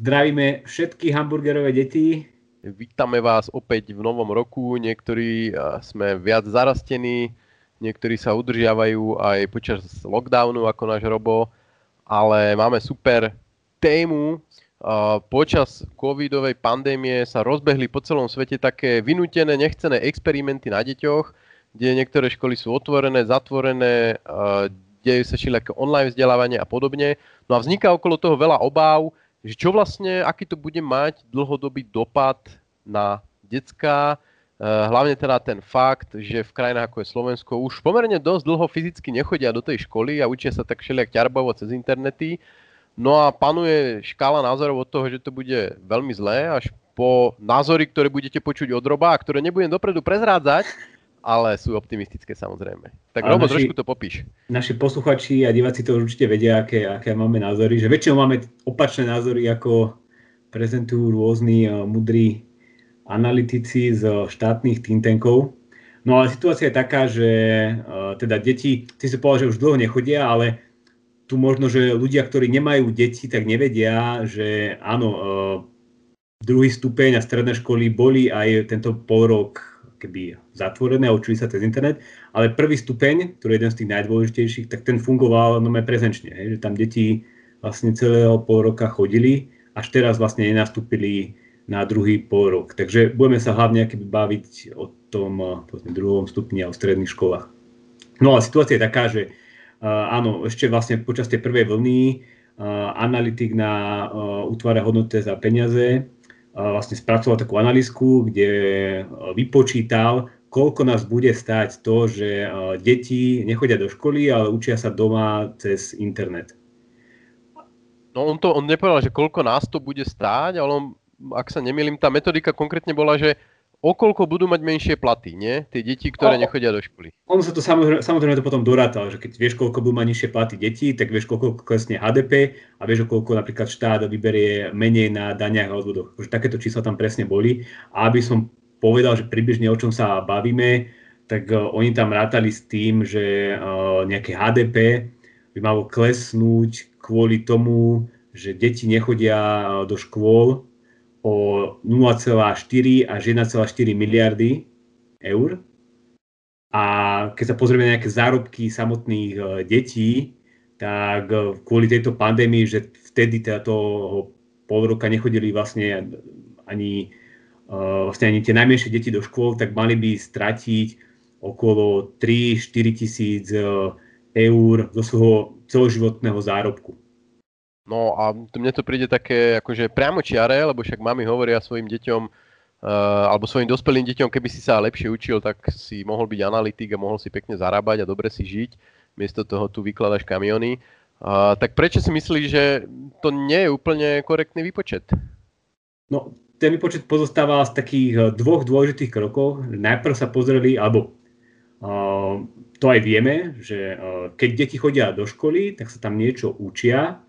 Zdravíme všetky hamburgerové deti. Vítame vás opäť v novom roku. Niektorí sme viac zarastení, niektorí sa udržiavajú aj počas lockdownu ako náš Robo, ale máme super tému. Počas covidovej pandémie sa rozbehli po celom svete také vynútené, nechcené experimenty na deťoch, kde niektoré školy sú otvorené, zatvorené, dejú sa všelijaké online vzdelávanie a podobne. No a vzniká okolo toho veľa obáv, že čo vlastne, aký to bude mať dlhodobý dopad na eh, hlavne teda ten fakt, že v krajinách ako je Slovensko už pomerne dosť dlho fyzicky nechodia do tej školy a učia sa tak všelijak ťarbovo cez internety. No a panuje škála názorov od toho, že to bude veľmi zlé, až po názory, ktoré budete počuť od Roba a ktoré nebudem dopredu prezrádzať, ale sú optimistické samozrejme. Tak Robo, naši, trošku to popíš. Naši posluchači a diváci to určite vedia, aké, aké máme názory, že väčšinou máme opačné názory, ako prezentujú rôzni uh, mudrí analytici z štátnych think tankov. No ale situácia je taká, že uh, teda deti, ty si povedal, že už dlho nechodia, ale tu možno, že ľudia, ktorí nemajú deti, tak nevedia, že áno, uh, druhý stupeň a stredné školy boli aj tento pol rok keby zatvorené a učili sa cez internet, ale prvý stupeň, ktorý je jeden z tých najdôležitejších, tak ten fungoval no prezenčne, že tam deti vlastne celého pol roka chodili, až teraz vlastne nenastúpili na druhý pol rok. Takže budeme sa hlavne keby baviť o tom povedzme, druhom stupni a o stredných školách. No a situácia je taká, že áno, ešte vlastne počas tej prvej vlny analytik na útvare hodnote za peniaze vlastne spracoval takú analýzku, kde vypočítal, koľko nás bude stať to, že deti nechodia do školy, ale učia sa doma cez internet. No on to on nepovedal, že koľko nás to bude stáť, ale on, ak sa nemýlim, tá metodika konkrétne bola, že okolko budú mať menšie platy, nie? Tie deti, ktoré o, nechodia do školy. On sa to samozrejme, samozrejme to potom dorátal, že keď vieš, koľko budú mať nižšie platy detí, tak vieš, koľko klesne HDP a vieš, koľko napríklad štát vyberie menej na daniach a odvodoch. Takže takéto čísla tam presne boli. A aby som povedal, že približne o čom sa bavíme, tak uh, oni tam rátali s tým, že uh, nejaké HDP by malo klesnúť kvôli tomu, že deti nechodia uh, do škôl o 0,4 až 1,4 miliardy eur. A keď sa pozrieme na nejaké zárobky samotných e, detí, tak e, kvôli tejto pandémii, že vtedy teda toho pol roka nechodili vlastne ani, e, vlastne ani tie najmenšie deti do škôl, tak mali by stratiť okolo 3-4 tisíc eur zo svojho celoživotného zárobku. No a mne to príde také akože priamočiare, lebo však mami hovoria svojim deťom, uh, alebo svojim dospelým deťom, keby si sa lepšie učil, tak si mohol byť analytik a mohol si pekne zarábať a dobre si žiť. Miesto toho tu vykladaš kamiony. Uh, tak prečo si myslíš, že to nie je úplne korektný výpočet? No, ten výpočet pozostáva z takých eh, dvoch dôležitých krokov. Najprv sa pozreli, alebo uh, to aj vieme, že keď deti chodia do školy, tak sa tam niečo učia,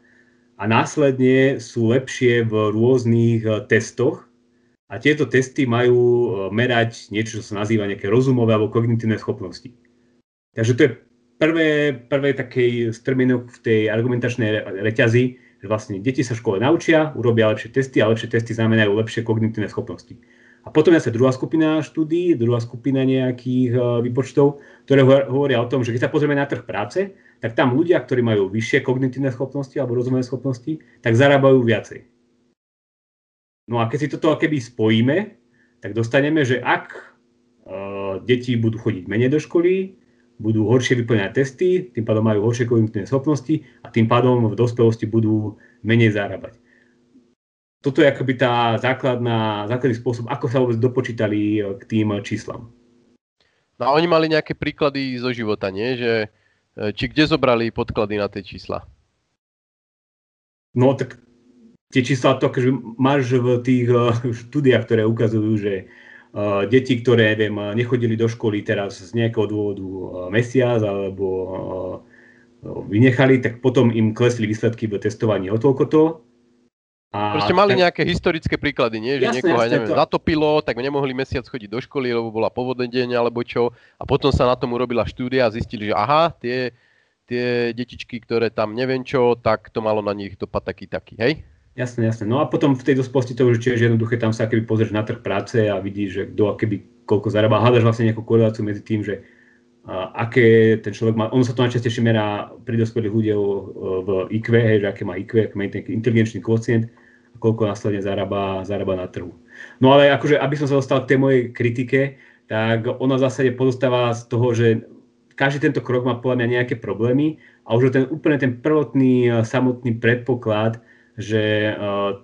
a následne sú lepšie v rôznych eh, testoch. A tieto testy majú eh, merať niečo, čo sa nazýva nejaké rozumové alebo kognitívne schopnosti. Takže to je prvé, prvé taký strminok v tej argumentačnej reťazi, že vlastne deti sa v škole naučia, urobia lepšie testy a lepšie testy znamenajú lepšie kognitívne schopnosti. A potom je sa druhá skupina štúdí, druhá skupina nejakých uh, výpočtov, ktoré hovoria o tom, že keď sa pozrieme na trh práce, tak tam ľudia, ktorí majú vyššie kognitívne schopnosti alebo rozumové schopnosti, tak zarábajú viacej. No a keď si toto keby spojíme, tak dostaneme, že ak uh, deti budú chodiť menej do školy, budú horšie vyplňať testy, tým pádom majú horšie kognitívne schopnosti a tým pádom v dospelosti budú menej zarábať toto je akoby tá základná, základný spôsob, ako sa vôbec dopočítali k tým číslam. No a oni mali nejaké príklady zo života, nie? Že, či kde zobrali podklady na tie čísla? No tak tie čísla to akože máš v tých e, štúdiách, ktoré ukazujú, že uh, deti, ktoré neviem, nechodili do školy teraz z nejakého dôvodu mesiac alebo vynechali, tak potom im klesli výsledky v testovaní o toľko to A Proste mali tak... nejaké historické príklady, nie? Že jasne, niekoho, jasne, neviem, to... zatopilo, tak nemohli mesiac chodiť do školy, lebo bola povodný deň alebo čo. A potom sa na tom urobila štúdia a zistili, že aha, tie, tie detičky, ktoré tam neviem čo, tak to malo na nich dopad taký taký, hej? Jasne, jasne. No a potom v tej dosposti to už tiež jednoduché, tam sa keby pozrieš na trh práce a vidíš, že kto keby koľko zarába. Hľadaš vlastne nejakú koreláciu medzi tým, že a aké ten človek má, ono sa to najčastejšie merá pri dospelých ľuďoch v IQ, hej, že aké má IQ, aké má ten inteligenčný kvocient a koľko následne zarába, zarába na trhu. No ale akože, aby som sa dostal k tej mojej kritike, tak ona v zásade pozostáva z toho, že každý tento krok má podľa mňa nejaké problémy a už ten úplne ten prvotný samotný predpoklad, že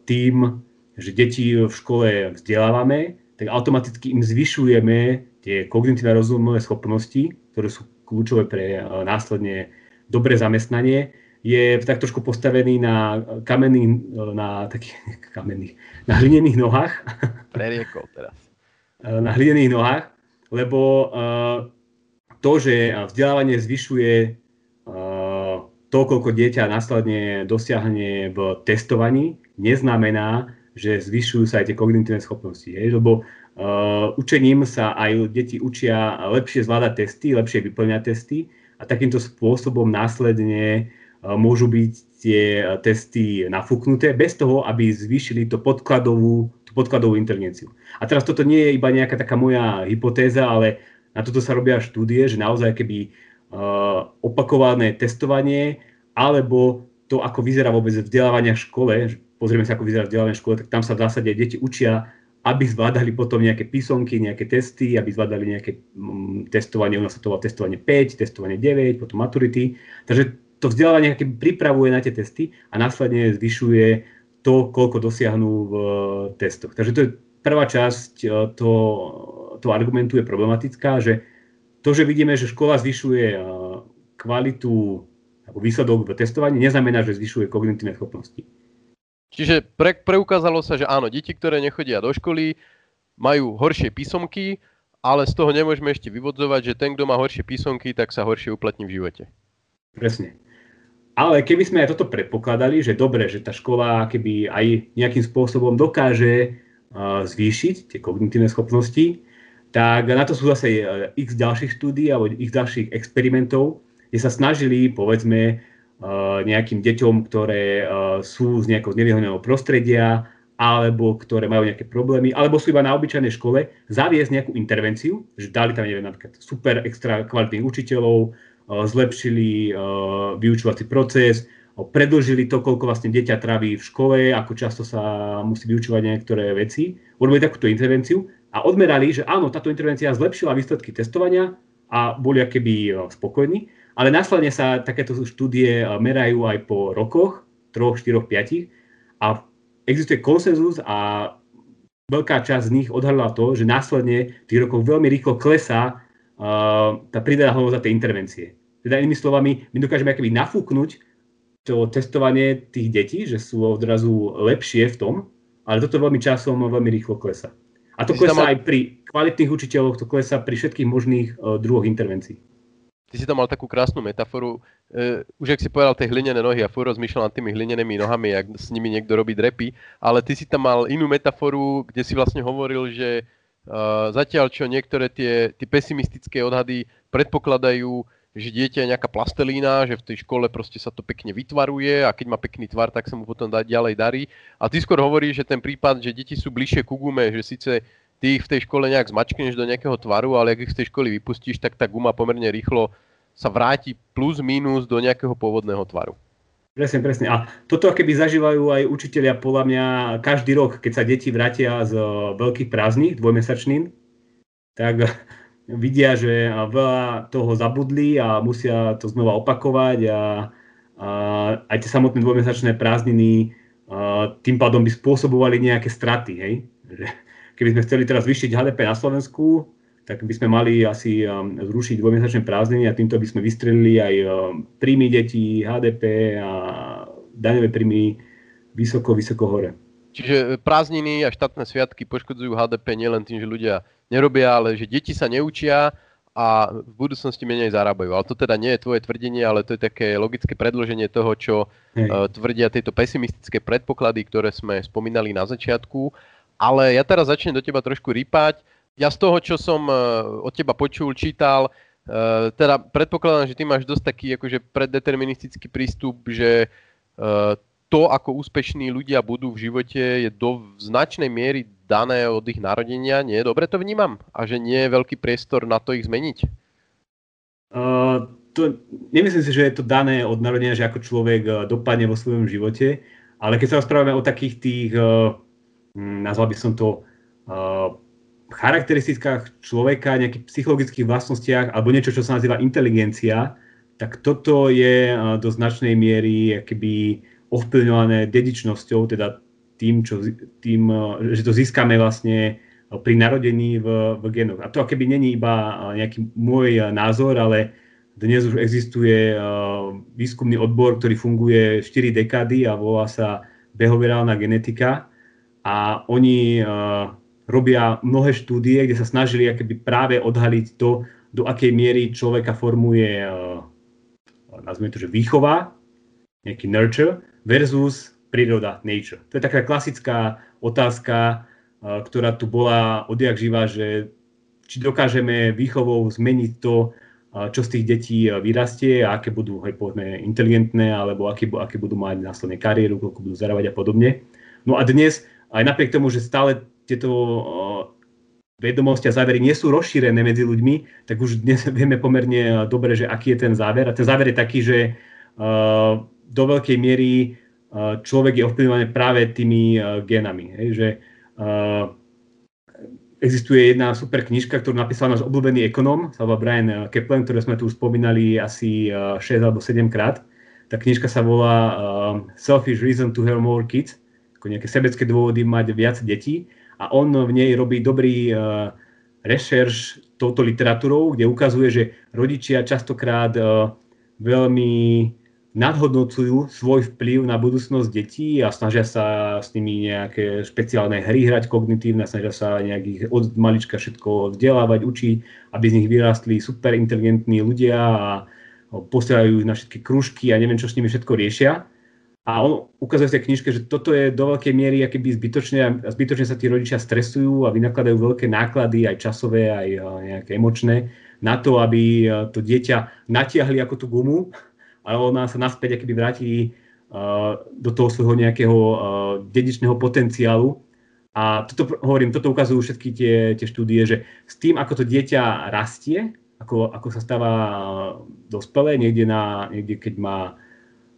tým, že deti v škole vzdelávame, tak automaticky im zvyšujeme tie kognitívne rozumové schopnosti, ktoré sú kľúčové pre uh, následne dobré zamestnanie, je tak trošku postavený na kamenných, na takých kamenných, na hlinených nohách. Preriekol teraz. Uh, na hlinených nohách, lebo to, že vzdelávanie zvyšuje to, koľko dieťa následne dosiahne v testovaní, neznamená, že zvyšujú sa aj tie kognitívne schopnosti. Je? Lebo Uh, učením sa aj deti učia lepšie zvládať testy, lepšie vyplňať testy a takýmto spôsobom následne môžu byť tie testy nafúknuté bez toho, aby zvýšili to podkladovú, tú podkladovú inteligenciu. A teraz toto nie je iba nejaká taká moja hypotéza, ale na toto sa robia štúdie, že naozaj keby uh, opakované testovanie alebo to, ako vyzerá vôbec vzdelávania v škole, pozrieme sa, ako vyzerá vzdelávanie v škole, tak tam sa v zásade deti učia aby zvládali potom nejaké písomky, nejaké testy, aby zvládali nejaké mm, testovanie, u nás sa to volá testovanie 5, testovanie 9, potom maturity. Takže to vzdelávanie pripravuje na tie testy a následne zvyšuje to, koľko dosiahnu v testoch. Takže to je prvá časť e, to, to argumentu je problematická, že to, že vidíme, že škola zvyšuje e, kvalitu alebo výsledok v testovaní, neznamená, že zvyšuje kognitívne schopnosti. Čiže pre, preukázalo sa, že áno, deti, ktoré nechodia do školy, majú horšie písomky, ale z toho nemôžeme ešte vyvodzovať, že ten, kto má horšie písomky, tak sa horšie uplatní v živote. Presne. Ale keby sme aj toto predpokladali, že dobre, že tá škola keby aj nejakým spôsobom dokáže uh, zvýšiť tie kognitívne schopnosti, tak na to sú zase uh, x ďalších štúdí alebo x ďalších experimentov, kde sa snažili, povedzme, Eh, nejakým deťom, ktoré eh, sú z nejakého znevýhodneného prostredia, alebo ktoré majú nejaké problémy, alebo sú iba na obyčajnej škole, zaviesť nejakú intervenciu, že dali tam, neviem, napríklad super extra kvalitných učiteľov, eh, zlepšili vyučovací proces, predlžili to, koľko vlastne dieťa tráví v škole, ako často sa musí vyučovať niektoré veci, urobili takúto intervenciu a odmerali, že áno, táto intervencia zlepšila výsledky testovania a boli akéby spokojní. Ale následne sa takéto štúdie merajú aj po rokoch, troch, štyroch, piatich a existuje konsenzus a veľká časť z nich odhalila to, že následne tých rokoch veľmi rýchlo klesá tá pridaná hodnota tej intervencie. Teda inými slovami, my dokážeme akoby nafúknuť to testovanie tých detí, že sú odrazu lepšie v tom, ale toto veľmi časom veľmi rýchlo klesá. A to klesá aj pri kvalitných učiteľoch, to klesá pri všetkých možných uh, druhoch intervencií. Ty si tam mal takú krásnu metaforu. Uh, už ak si povedal tie hlinené nohy a furt rozmýšľal nad tými hlinenými nohami, ak s nimi niekto robí drepy, ale ty si tam mal inú metaforu, kde si vlastne hovoril, že zatiaľ čo niektoré tie, tie pesimistické odhady predpokladajú, že dieťa je nejaká plastelína, že v tej škole proste sa to pekne vytvaruje a keď má pekný tvar, tak sa mu potom ďalej darí. A ty skôr hovoríš, že ten prípad, že deti sú bližšie ku gume, že síce ty ich v tej škole nejak zmačkneš do nejakého tvaru, ale ak ich z tej školy vypustíš, tak tá guma pomerne rýchlo sa vráti plus minus do nejakého pôvodného tvaru. Presne, presne. A toto keby zažívajú aj učiteľia podľa mňa každý rok, keď sa deti vrátia z e, veľkých prázdnych, dvojmesačným, tak vidia, že veľa toho zabudli a musia to znova opakovať a, a aj tie samotné dvojmesačné prázdniny a tým pádom by spôsobovali nejaké straty. Hej? keby sme chceli teraz vyšiť HDP na Slovensku, tak by sme mali asi um, zrušiť dvojmesačné prázdniny a týmto by sme vystrelili aj um, príjmy detí, HDP a daňové príjmy vysoko, vysoko hore. Čiže prázdniny a štátne sviatky poškodzujú HDP nielen tým, že ľudia nerobia, ale že deti sa neučia a v budúcnosti menej zarábajú. Ale to teda nie je tvoje tvrdenie, ale to je také logické predloženie toho, čo uh, tvrdia tieto pesimistické predpoklady, ktoré sme spomínali na začiatku. Ale ja teraz začnem do teba trošku rýpať. Ja z toho, čo som uh, od teba počul, čítal, uh, teda predpokladám, že ty máš dosť taký akože preddeterministický prístup, že uh, to, ako úspešní ľudia budú v živote, je do značnej miery dané od ich narodenia. Nie, dobre to vnímam? A že nie je veľký priestor na to ich zmeniť? Uh, to, nemyslím si, že je to dané od narodenia, že ako človek dopadne vo svojom živote, ale keď sa rozprávame o takých tých, uh, nazval by som to, uh, charakteristikách človeka, nejakých psychologických vlastnostiach alebo niečo, čo sa nazýva inteligencia, tak toto je uh, do značnej miery keby ovplyvňované dedičnosťou, teda tým, čo, tým, eh, že to získame vlastne pri narodení v, v genoch. A to keby není iba eh, nejaký môj eh, názor, ale dnes už existuje výskumný odbor, ktorý funguje 4 dekády a volá sa behaviorálna genetika. A oni robia mnohé štúdie, kde sa snažili akoby práve odhaliť to, do akej miery človeka formuje, nazvime to, že výchova, nejaký nurture, versus príroda, nature. To je taká klasická otázka, eh, ktorá tu bola odjak živa, že či dokážeme výchovou zmeniť to, eh, čo z tých detí vyrastie a aké budú, hej, povedzme, inteligentné, alebo aké, aké budú mať následne kariéru, koľko budú zarábať a podobne. No a dnes, aj napriek tomu, že stále tieto vedomosti a závery nie sú rozšírené medzi ľuďmi, tak už dnes vieme pomerne dobre, že aký je ten záver. A ten záver je taký, že do veľkej miery človek je ovplyvňovaný práve tými genami. Že existuje jedna super knižka, ktorú napísal náš obľúbený ekonóm, sa volá Brian Kaplan, ktorú sme tu spomínali asi 6 alebo 7 krát. Tá knižka sa volá Selfish Reason to Have More Kids, ako nejaké sebecké dôvody mať viac detí. A on v nej robí dobrý rešerš touto literatúrou, kde ukazuje, že rodičia častokrát veľmi nadhodnocujú svoj vplyv na budúcnosť detí a snažia sa s nimi nejaké špeciálne hry hrať kognitívne, snažia sa nejakých od malička všetko vzdelávať, učiť, aby z nich vyrástli super inteligentní ľudia a posielajú ich na všetky kružky a neviem, čo s nimi všetko riešia. A on ukazuje v tej knižke, že toto je do veľkej miery akéby zbytočné a zbytočne sa tí rodičia stresujú a vynakladajú veľké náklady, aj časové, aj nejaké emočné, na to, aby to dieťa natiahli ako tú gumu ale ona sa naspäť akoby vráti uh, do toho svojho nejakého dedičného potenciálu. A toto, hovorím, toto ukazujú všetky tie, tie štúdie, že s tým, ako to dieťa rastie, ako, ako sa stáva dospelé, niekde, na, niekde keď má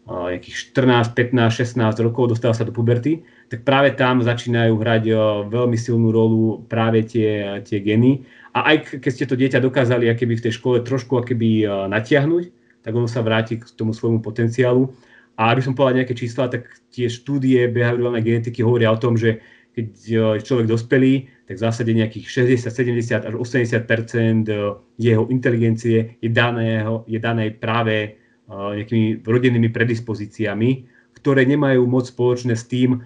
nejakých 14, 15, 16 rokov, dostáva sa do puberty, tak práve tam začínajú hrať uh, veľmi silnú rolu práve tie, tie geny. A aj keď ste to dieťa dokázali akéby v tej škole trošku akéby natiahnuť, tak ono sa vráti k tomu svojmu potenciálu. A aby som povedal nejaké čísla, tak tie štúdie behaviorálnej genetiky hovoria o tom, že keď je človek dospelý, tak v zásade nejakých 60, 70 až 80% jeho inteligencie je dané, je dané práve nejakými rodinnými predispozíciami, ktoré nemajú moc spoločné s tým,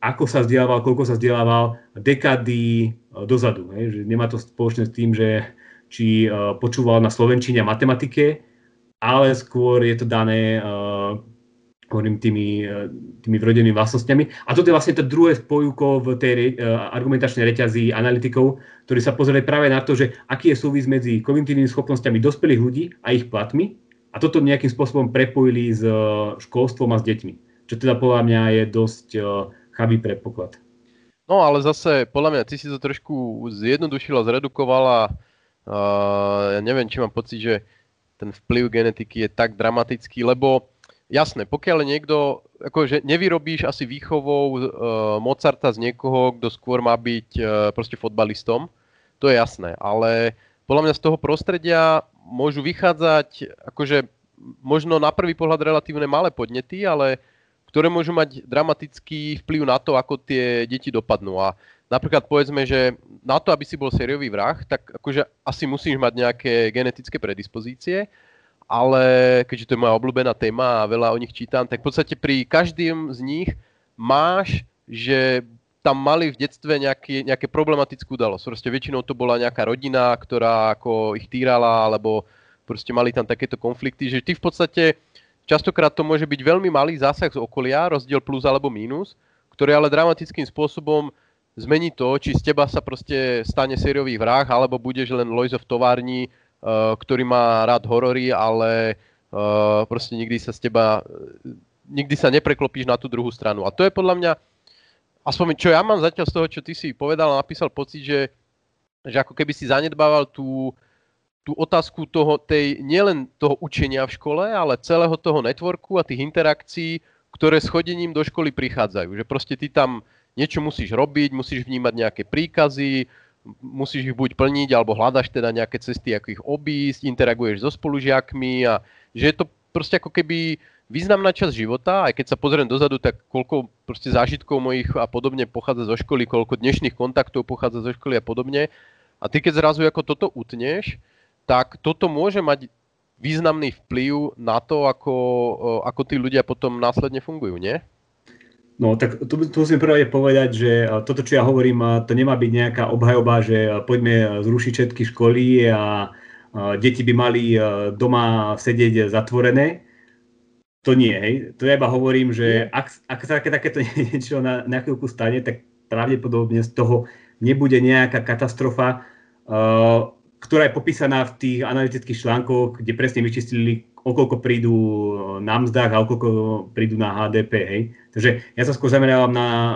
ako sa vzdelával, koľko sa vzdelával dekády dozadu. Že nemá to spoločné s tým, že či počúval na slovenčine a matematike, ale skôr je to dané hovorím tými, tými vrodenými vlastnosťami. A toto je vlastne to druhé spojúko v tej argumentačnej reťazí analytikov, ktorí sa pozreli práve na to, že aký je súvis medzi kognitívnymi schopnosťami dospelých ľudí a ich platmi a toto nejakým spôsobom prepojili s uh, školstvom a s deťmi. Čo teda podľa mňa je dosť uh, chabý predpoklad. No ale zase, podľa mňa, ty si to trošku zjednodušila, zredukovala. Uh, ja neviem, či mám pocit, že ten vplyv genetiky je tak dramatický, lebo jasné, pokiaľ niekto, akože nevyrobíš asi výchovou uh, Mozarta z niekoho, kto skôr má byť uh, proste fotbalistom, to je jasné, ale podľa mňa z toho prostredia môžu vychádzať akože možno na prvý pohľad relatívne malé podnety, ale ktoré môžu mať dramatický vplyv na to, ako tie deti dopadnú. A napríklad povedzme, že na to, aby si bol sériový vrah, tak akože asi musíš mať nejaké genetické predispozície, ale keďže to je moja obľúbená téma a veľa o nich čítam, tak v podstate pri každým z nich máš, že tam mali v detstve nejaký, nejaké problematickú udalosť. Proste väčšinou to bola nejaká rodina, ktorá ako ich týrala, alebo proste mali tam takéto konflikty, že ty v podstate častokrát to môže byť veľmi malý zásah z okolia, rozdiel plus alebo mínus, ktorý ale dramatickým spôsobom zmení to, či z teba sa proste stane sériový vrah, alebo budeš len Loizo v továrni, uh, ktorý má rád horory, ale uh, proste nikdy sa z teba, nikdy sa nepreklopíš na tú druhú stranu. A to je podľa mňa aspoň čo ja mám zatiaľ z toho, čo ty si povedal a napísal pocit, že, že ako keby si zanedbával tú, tú otázku toho, tej, nielen toho učenia v škole, ale celého toho networku a tých interakcií, ktoré s chodením do školy prichádzajú. Že proste ty tam niečo musíš robiť, musíš vnímať nejaké príkazy, musíš ich buď plniť, alebo hľadaš teda nejaké cesty, ako ich obísť, interaguješ so spolužiakmi a že je to proste ako keby významná časť života, aj keď sa pozriem dozadu, tak koľko proste zážitkov mojich a podobne pochádza zo školy, koľko dnešných kontaktov pochádza zo školy a podobne. A ty keď zrazu ako toto utneš, tak toto môže mať významný vplyv na to, ako, ako tí ľudia potom následne fungujú, nie? No tak tu, tu musím prvé povedať, že toto, čo ja hovorím, to nemá byť nejaká obhajoba, že poďme zrušiť všetky školy a deti by mali doma sedieť zatvorené to nie, hej. To ja iba hovorím, že ak, ak sa také, takéto niečo na, na chvíľku stane, tak pravdepodobne z toho nebude nejaká katastrofa, uh, ktorá je popísaná v tých analytických článkoch, kde presne vyčistili, okolko prídu na mzdách a okolko prídu na HDP. Hej. Takže ja sa skôr zameriavam na uh,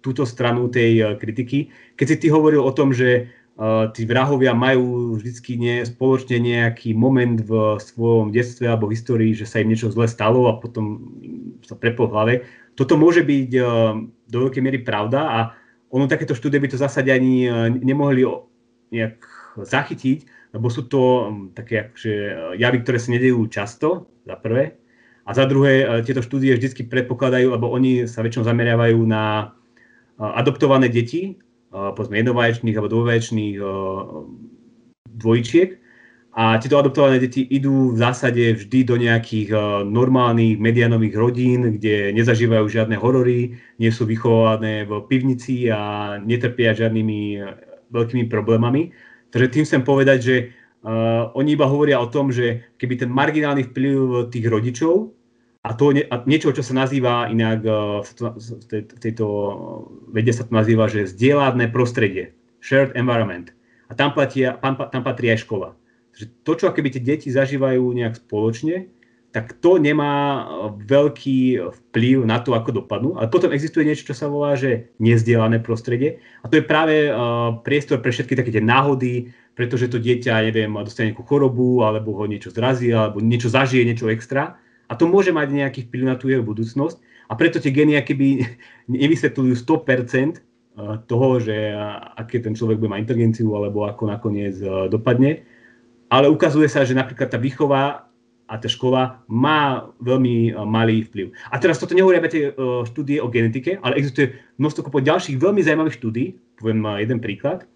túto stranu tej uh, kritiky. Keď si ty hovoril o tom, že tí vrahovia majú vždycky nie, spoločne nejaký moment v svojom detstve alebo histórii, že sa im niečo zle stalo a potom sa prepol v hlave. Toto môže byť do veľkej miery pravda a ono takéto štúdie by to zásade ani nemohli nejak zachytiť, lebo sú to také akože javy, ktoré sa nedejú často, za prvé. A za druhé, tieto štúdie vždy predpokladajú, lebo oni sa väčšinou zameriavajú na adoptované deti, povedzme jednovaječných alebo dvojvaječných dvojčiek. A tieto adoptované deti idú v zásade vždy do nejakých normálnych medianových rodín, kde nezažívajú žiadne horory, nie sú vychované v pivnici a netrpia žiadnymi veľkými problémami. Takže tým chcem povedať, že uh, oni iba hovoria o tom, že keby ten marginálny vplyv tých rodičov a to nie, a niečo, čo sa nazýva inak uh, v, tej, v tejto vede sa to nazýva, že zdieľadné prostredie, shared environment. A tam, platí, tam, patrí aj škola. Takže to, čo keby tie deti zažívajú nejak spoločne, tak to nemá veľký vplyv na to, ako dopadnú. Ale potom existuje niečo, čo sa volá, že nezdielané prostredie. A to je práve uh, priestor pre všetky také tie náhody, pretože to dieťa, neviem, dostane nejakú chorobu, alebo ho niečo zrazí, alebo niečo zažije, niečo extra a to môže mať nejaký vplyv na tú jeho budúcnosť. A preto tie geny keby nevysvetľujú 100% eh, toho, že eh, aké ten človek bude mať inteligenciu alebo ako nakoniec eh, dopadne. Ale ukazuje sa, že napríklad tá výchova a tá škola má veľmi malý vplyv. A teraz toto nehovoria tie štúdie o genetike, ale existuje množstvo ďalších veľmi zaujímavých štúdí. Poviem jeden príklad.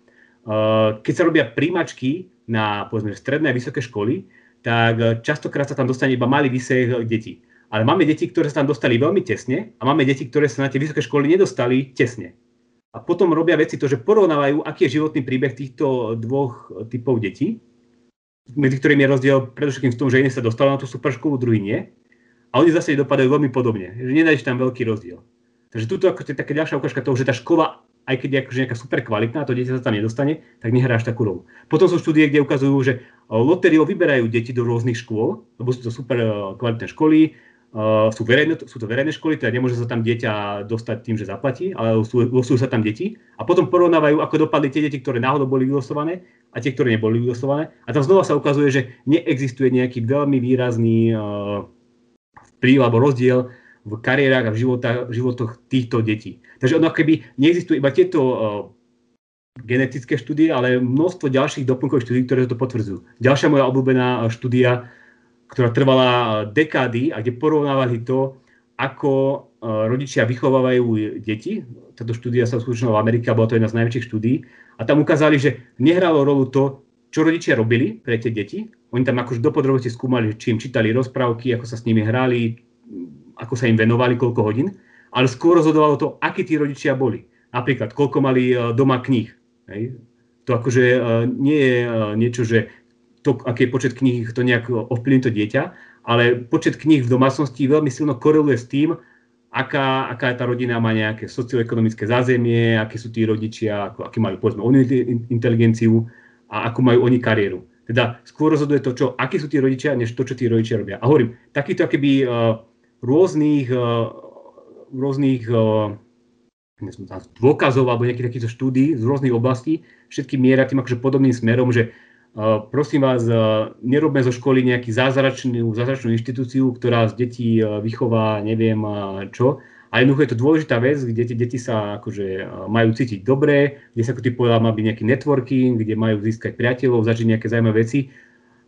Keď sa robia príjmačky na povedzme, stredné a vysoké školy, tak eh, častokrát sa tam dostane iba malý výseh eh, detí. Ale máme deti, ktoré sa tam dostali veľmi tesne a máme deti, ktoré sa na tie vysoké školy nedostali tesne. A potom robia veci to, že porovnávajú, aký je životný príbeh týchto dvoch eh, typov detí, medzi ktorými je rozdiel predovšetkým v tom, že jeden sa dostal na tú super školu, druhý nie. A oni zase dopadajú veľmi podobne, že nedáš tam veľký rozdiel. Takže tuto ako je taká ďalšia ukážka toho, že tá škola aj keď je akože nejaká super kvalitná, to dieťa sa tam nedostane, tak nehráš takú rolu. Potom sú štúdie, kde ukazujú, že lotériou vyberajú deti do rôznych škôl, lebo sú to super e, kvalitné školy, Uh, sú, verejné, sú to verejné školy, teda nemôže sa tam dieťa dostať tým, že zaplatí, ale losujú sa tam deti a potom porovnávajú, ako dopadli tie deti, ktoré náhodou boli vylosované a tie, ktoré neboli vylosované. A tam znova sa ukazuje, že neexistuje nejaký veľmi výrazný uh, vplyv alebo rozdiel v kariérach a v, životách, v životoch týchto detí. Takže ono keby neexistuje iba tieto uh, genetické štúdie, ale množstvo ďalších doplnkových štúdí, ktoré to potvrdzujú. Ďalšia moja obľúbená štúdia, ktorá trvala dekády a kde porovnávali to, ako uh, rodičia vychovávajú deti. Táto štúdia sa uskutočnila v Amerike bola to jedna z najväčších štúdí. A tam ukázali, že nehralo rolu to, čo rodičia robili pre tie deti. Oni tam akože do podrobnosti skúmali, či im čítali rozprávky, ako sa s nimi hrali, ako sa im venovali, koľko hodín, ale skôr rozhodovalo to, akí tí rodičia boli. napríklad, koľko mali doma kníh. To akože nie je niečo, že to, aký je počet kníh, to nejak ovplyvní to dieťa, ale počet kníh v domácnosti veľmi silno koreluje s tým, aká, aká tá rodina má nejaké socioekonomické zázemie, akí sú tí rodičia, ako, aký majú povedzme oni inteligenciu a ako majú oni kariéru. Teda skôr rozhoduje to, čo, akí sú tí rodičia, než to, čo tí rodičia robia. A hovorím, takýto akéby uh, rôznych, uh, rôznych uh, dôkazov alebo nejakých takýchto štúdí z rôznych oblastí, všetky miera tým akože podobným smerom, že prosím vás, nerobme zo školy nejakú zázračnú, zázračnú inštitúciu, ktorá z detí vychová neviem čo. A jednoducho je to dôležitá vec, kde tie deti sa akože majú cítiť dobre, kde sa, ako ty povedal, má byť nejaký networking, kde majú získať priateľov, zažiť nejaké zaujímavé veci.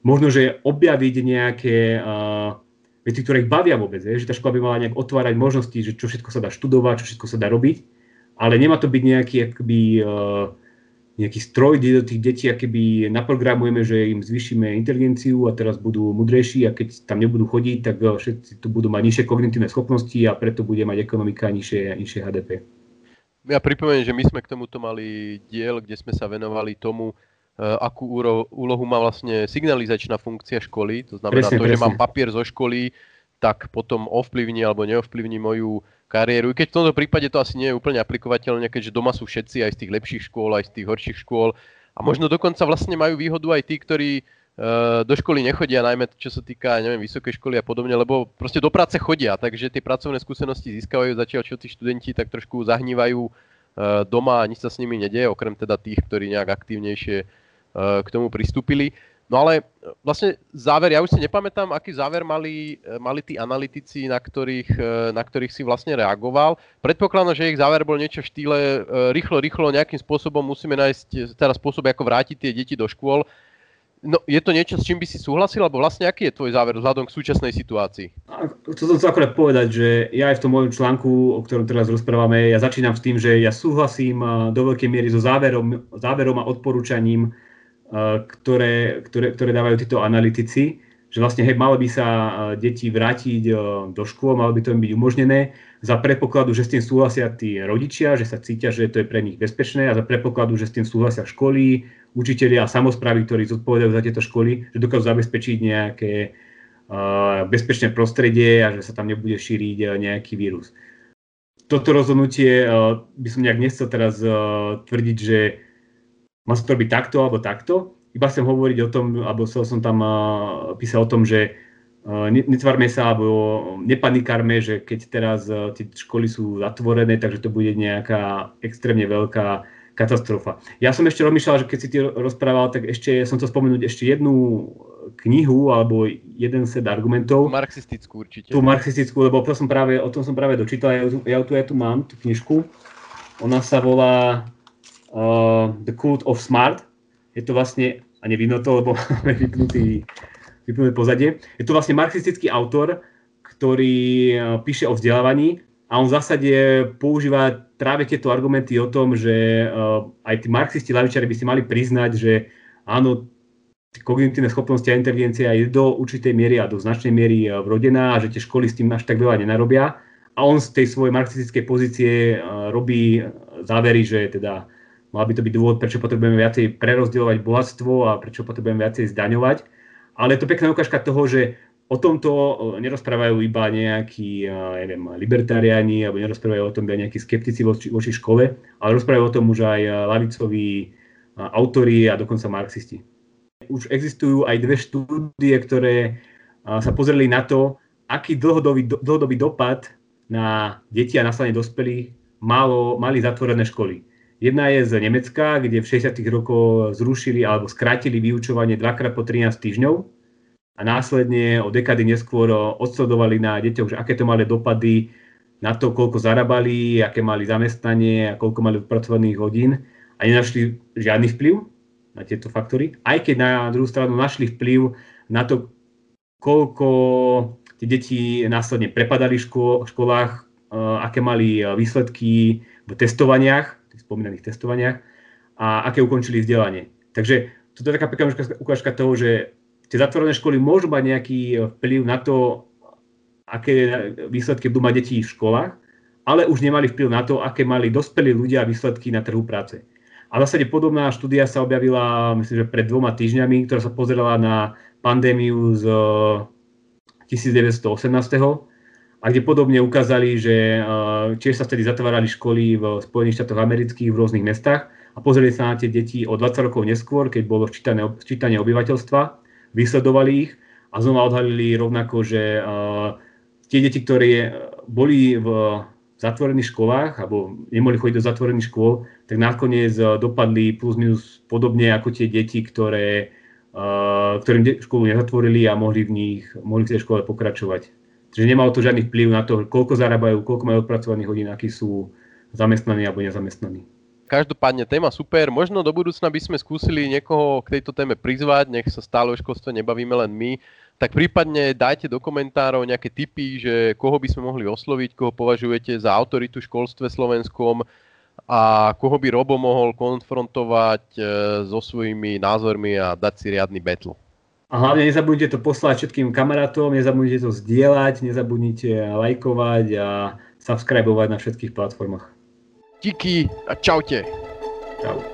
Možno, že objaviť nejaké uh, veci, ktoré ich bavia vôbec, je, že tá škola by mala nejak otvárať možnosti, že čo všetko sa dá študovať, čo všetko sa dá robiť, ale nemá to byť nejaký akoby, uh, nejaký stroj, kde do tých detí keby naprogramujeme, že im zvyšíme inteligenciu a teraz budú mudrejší a keď tam nebudú chodiť, tak eh, všetci tu budú mať nižšie kognitívne schopnosti a preto bude mať ekonomika nižšie, nižšie HDP. Ja pripomeniem, že my sme k tomuto mali diel, kde sme sa venovali tomu, eh, akú úlohu má vlastne signalizačná funkcia školy. To znamená presne, to, presne. že mám papier zo školy, tak potom ovplyvní alebo neovplyvní moju kariéru. I keď v tomto prípade to asi nie je úplne aplikovateľné, keďže doma sú všetci aj z tých lepších škôl, aj z tých horších škôl. A možno dokonca vlastne majú výhodu aj tí, ktorí uh, do školy nechodia, najmä čo sa týka, neviem, vysokej školy a podobne, lebo proste do práce chodia, takže tie pracovné skúsenosti získavajú zatiaľ, čo tí študenti tak trošku zahnívajú uh, doma a nič sa s nimi nedieje, okrem teda tých, ktorí nejak aktívnejšie k tomu pristúpili. No ale e, vlastne záver, ja už si nepamätám, aký záver mali, e, mali tí analytici, na ktorých, na ktorých si vlastne reagoval. Predpokladám, že ich záver bol niečo v štýle rýchlo, rýchlo nejakým spôsobom musíme nájsť teraz spôsob, ako vrátiť tie deti do škôl. No, je to niečo, s čím by si súhlasil, alebo vlastne aký je tvoj záver vzhľadom k súčasnej situácii? Chcel som akorát povedať, že ja aj v tom môjom článku, o ktorom teraz rozprávame, ja začínam s tým, že ja súhlasím do veľkej miery so záverom, záverom a odporúčaním ktoré, ktoré, ktoré dávajú títo analytici, že vlastne hej, malo by sa deti vrátiť do škôl, malo by to im byť umožnené za predpokladu, že s tým súhlasia tí rodičia, že sa cítia, že to je pre nich bezpečné a za predpokladu, že s tým súhlasia školy, učitelia a samozprávy, ktorí zodpovedajú za tieto školy, že dokážu zabezpečiť nejaké bezpečné prostredie a že sa tam nebude šíriť nejaký vírus. Toto rozhodnutie by som nejak nechcel teraz tvrdiť, že má sa to robiť takto alebo takto. Iba chcem hovoriť o tom, alebo som tam písal o tom, že netvárme sa alebo nepanikárme, že keď teraz tie školy sú zatvorené, takže to bude nejaká extrémne veľká katastrofa. Ja som ešte rozmýšľal, že keď si ty rozprával, tak ešte som chcel spomenúť ešte jednu knihu alebo jeden set argumentov. Tú marxistickú určite. Tú marxistickú, lebo to som práve, o tom som práve dočítal, ja, ja, tu, ja tu mám tú knižku. Ona sa volá uh, The Cult of Smart. Je to vlastne, a nevidno to, lebo máme vypnutý, vypnuté pozadie, je to vlastne marxistický autor, ktorý uh, píše o vzdelávaní a on v zásade používa práve tieto argumenty o tom, že uh, aj tí marxisti, lavičari by si mali priznať, že áno, kognitívne schopnosti a inteligencia je do určitej miery a do značnej miery uh, vrodená a že tie školy s tým až tak veľa nenarobia. A on z tej svojej marxistickej pozície robí závery, že teda Mal by to byť dôvod, prečo potrebujeme viacej prerozdielovať bohatstvo a prečo potrebujeme viacej zdaňovať. Ale je to pekná ukážka toho, že o tomto nerozprávajú iba nejakí neviem, libertariáni alebo nerozprávajú o tom iba nejakí skeptici voči, voči škole, ale rozprávajú o tom už aj lavicoví autori a dokonca marxisti. Už existujú aj dve štúdie, ktoré sa pozreli na to, aký dlhodobý, dlhodobý dopad na deti a následne dospelých malo, mali zatvorené školy. Jedna je z Nemecka, kde v 60. rokoch zrušili alebo skrátili vyučovanie dvakrát po 13 týždňov a následne o dekady neskôr odsledovali na deťoch, že aké to mali dopady na to, koľko zarábali, aké mali zamestnanie a koľko mali odpracovaných hodín a nenašli žiadny vplyv na tieto faktory. Aj keď na druhú stranu našli vplyv na to, koľko tie deti následne prepadali v školách, aké mali výsledky v testovaniach, spomínaných testovaniach a aké ukončili vzdelanie. Takže toto je taká pekná ukážka toho, že tie zatvorené školy môžu mať nejaký vplyv na to, aké výsledky budú mať deti v školách, ale už nemali vplyv na to, aké mali dospelí ľudia výsledky na trhu práce. A v zásade podobná štúdia sa objavila, myslím, že pred dvoma týždňami, ktorá sa pozerala na pandémiu z 1918 a kde podobne ukázali, že tiež sa vtedy zatvárali školy v Spojených štátoch amerických v rôznych mestách a pozreli sa na tie deti o 20 rokov neskôr, keď bolo včítanie obyvateľstva, vysledovali ich a znova odhalili rovnako, že tie deti, ktoré boli v zatvorených školách alebo nemohli chodiť do zatvorených škôl, tak nakoniec dopadli plus minus podobne ako tie deti, ktoré, ktorým školu nezatvorili a mohli v nich mohli v tej škole pokračovať. Čiže nemalo to žiadny vplyv na to, koľko zarábajú, koľko majú odpracovaných hodín, akí sú zamestnaní alebo nezamestnaní. Každopádne téma super. Možno do budúcna by sme skúsili niekoho k tejto téme prizvať, nech sa stále o školstve nebavíme len my. Tak prípadne dajte do komentárov nejaké tipy, že koho by sme mohli osloviť, koho považujete za autoritu v školstve slovenskom a koho by Robo mohol konfrontovať e, so svojimi názormi a dať si riadny battle. A hlavne nezabudnite to poslať všetkým kamarátom, nezabudnite to zdieľať, nezabudnite lajkovať a subscribovať na všetkých platformách. Díky a čaute. Čau.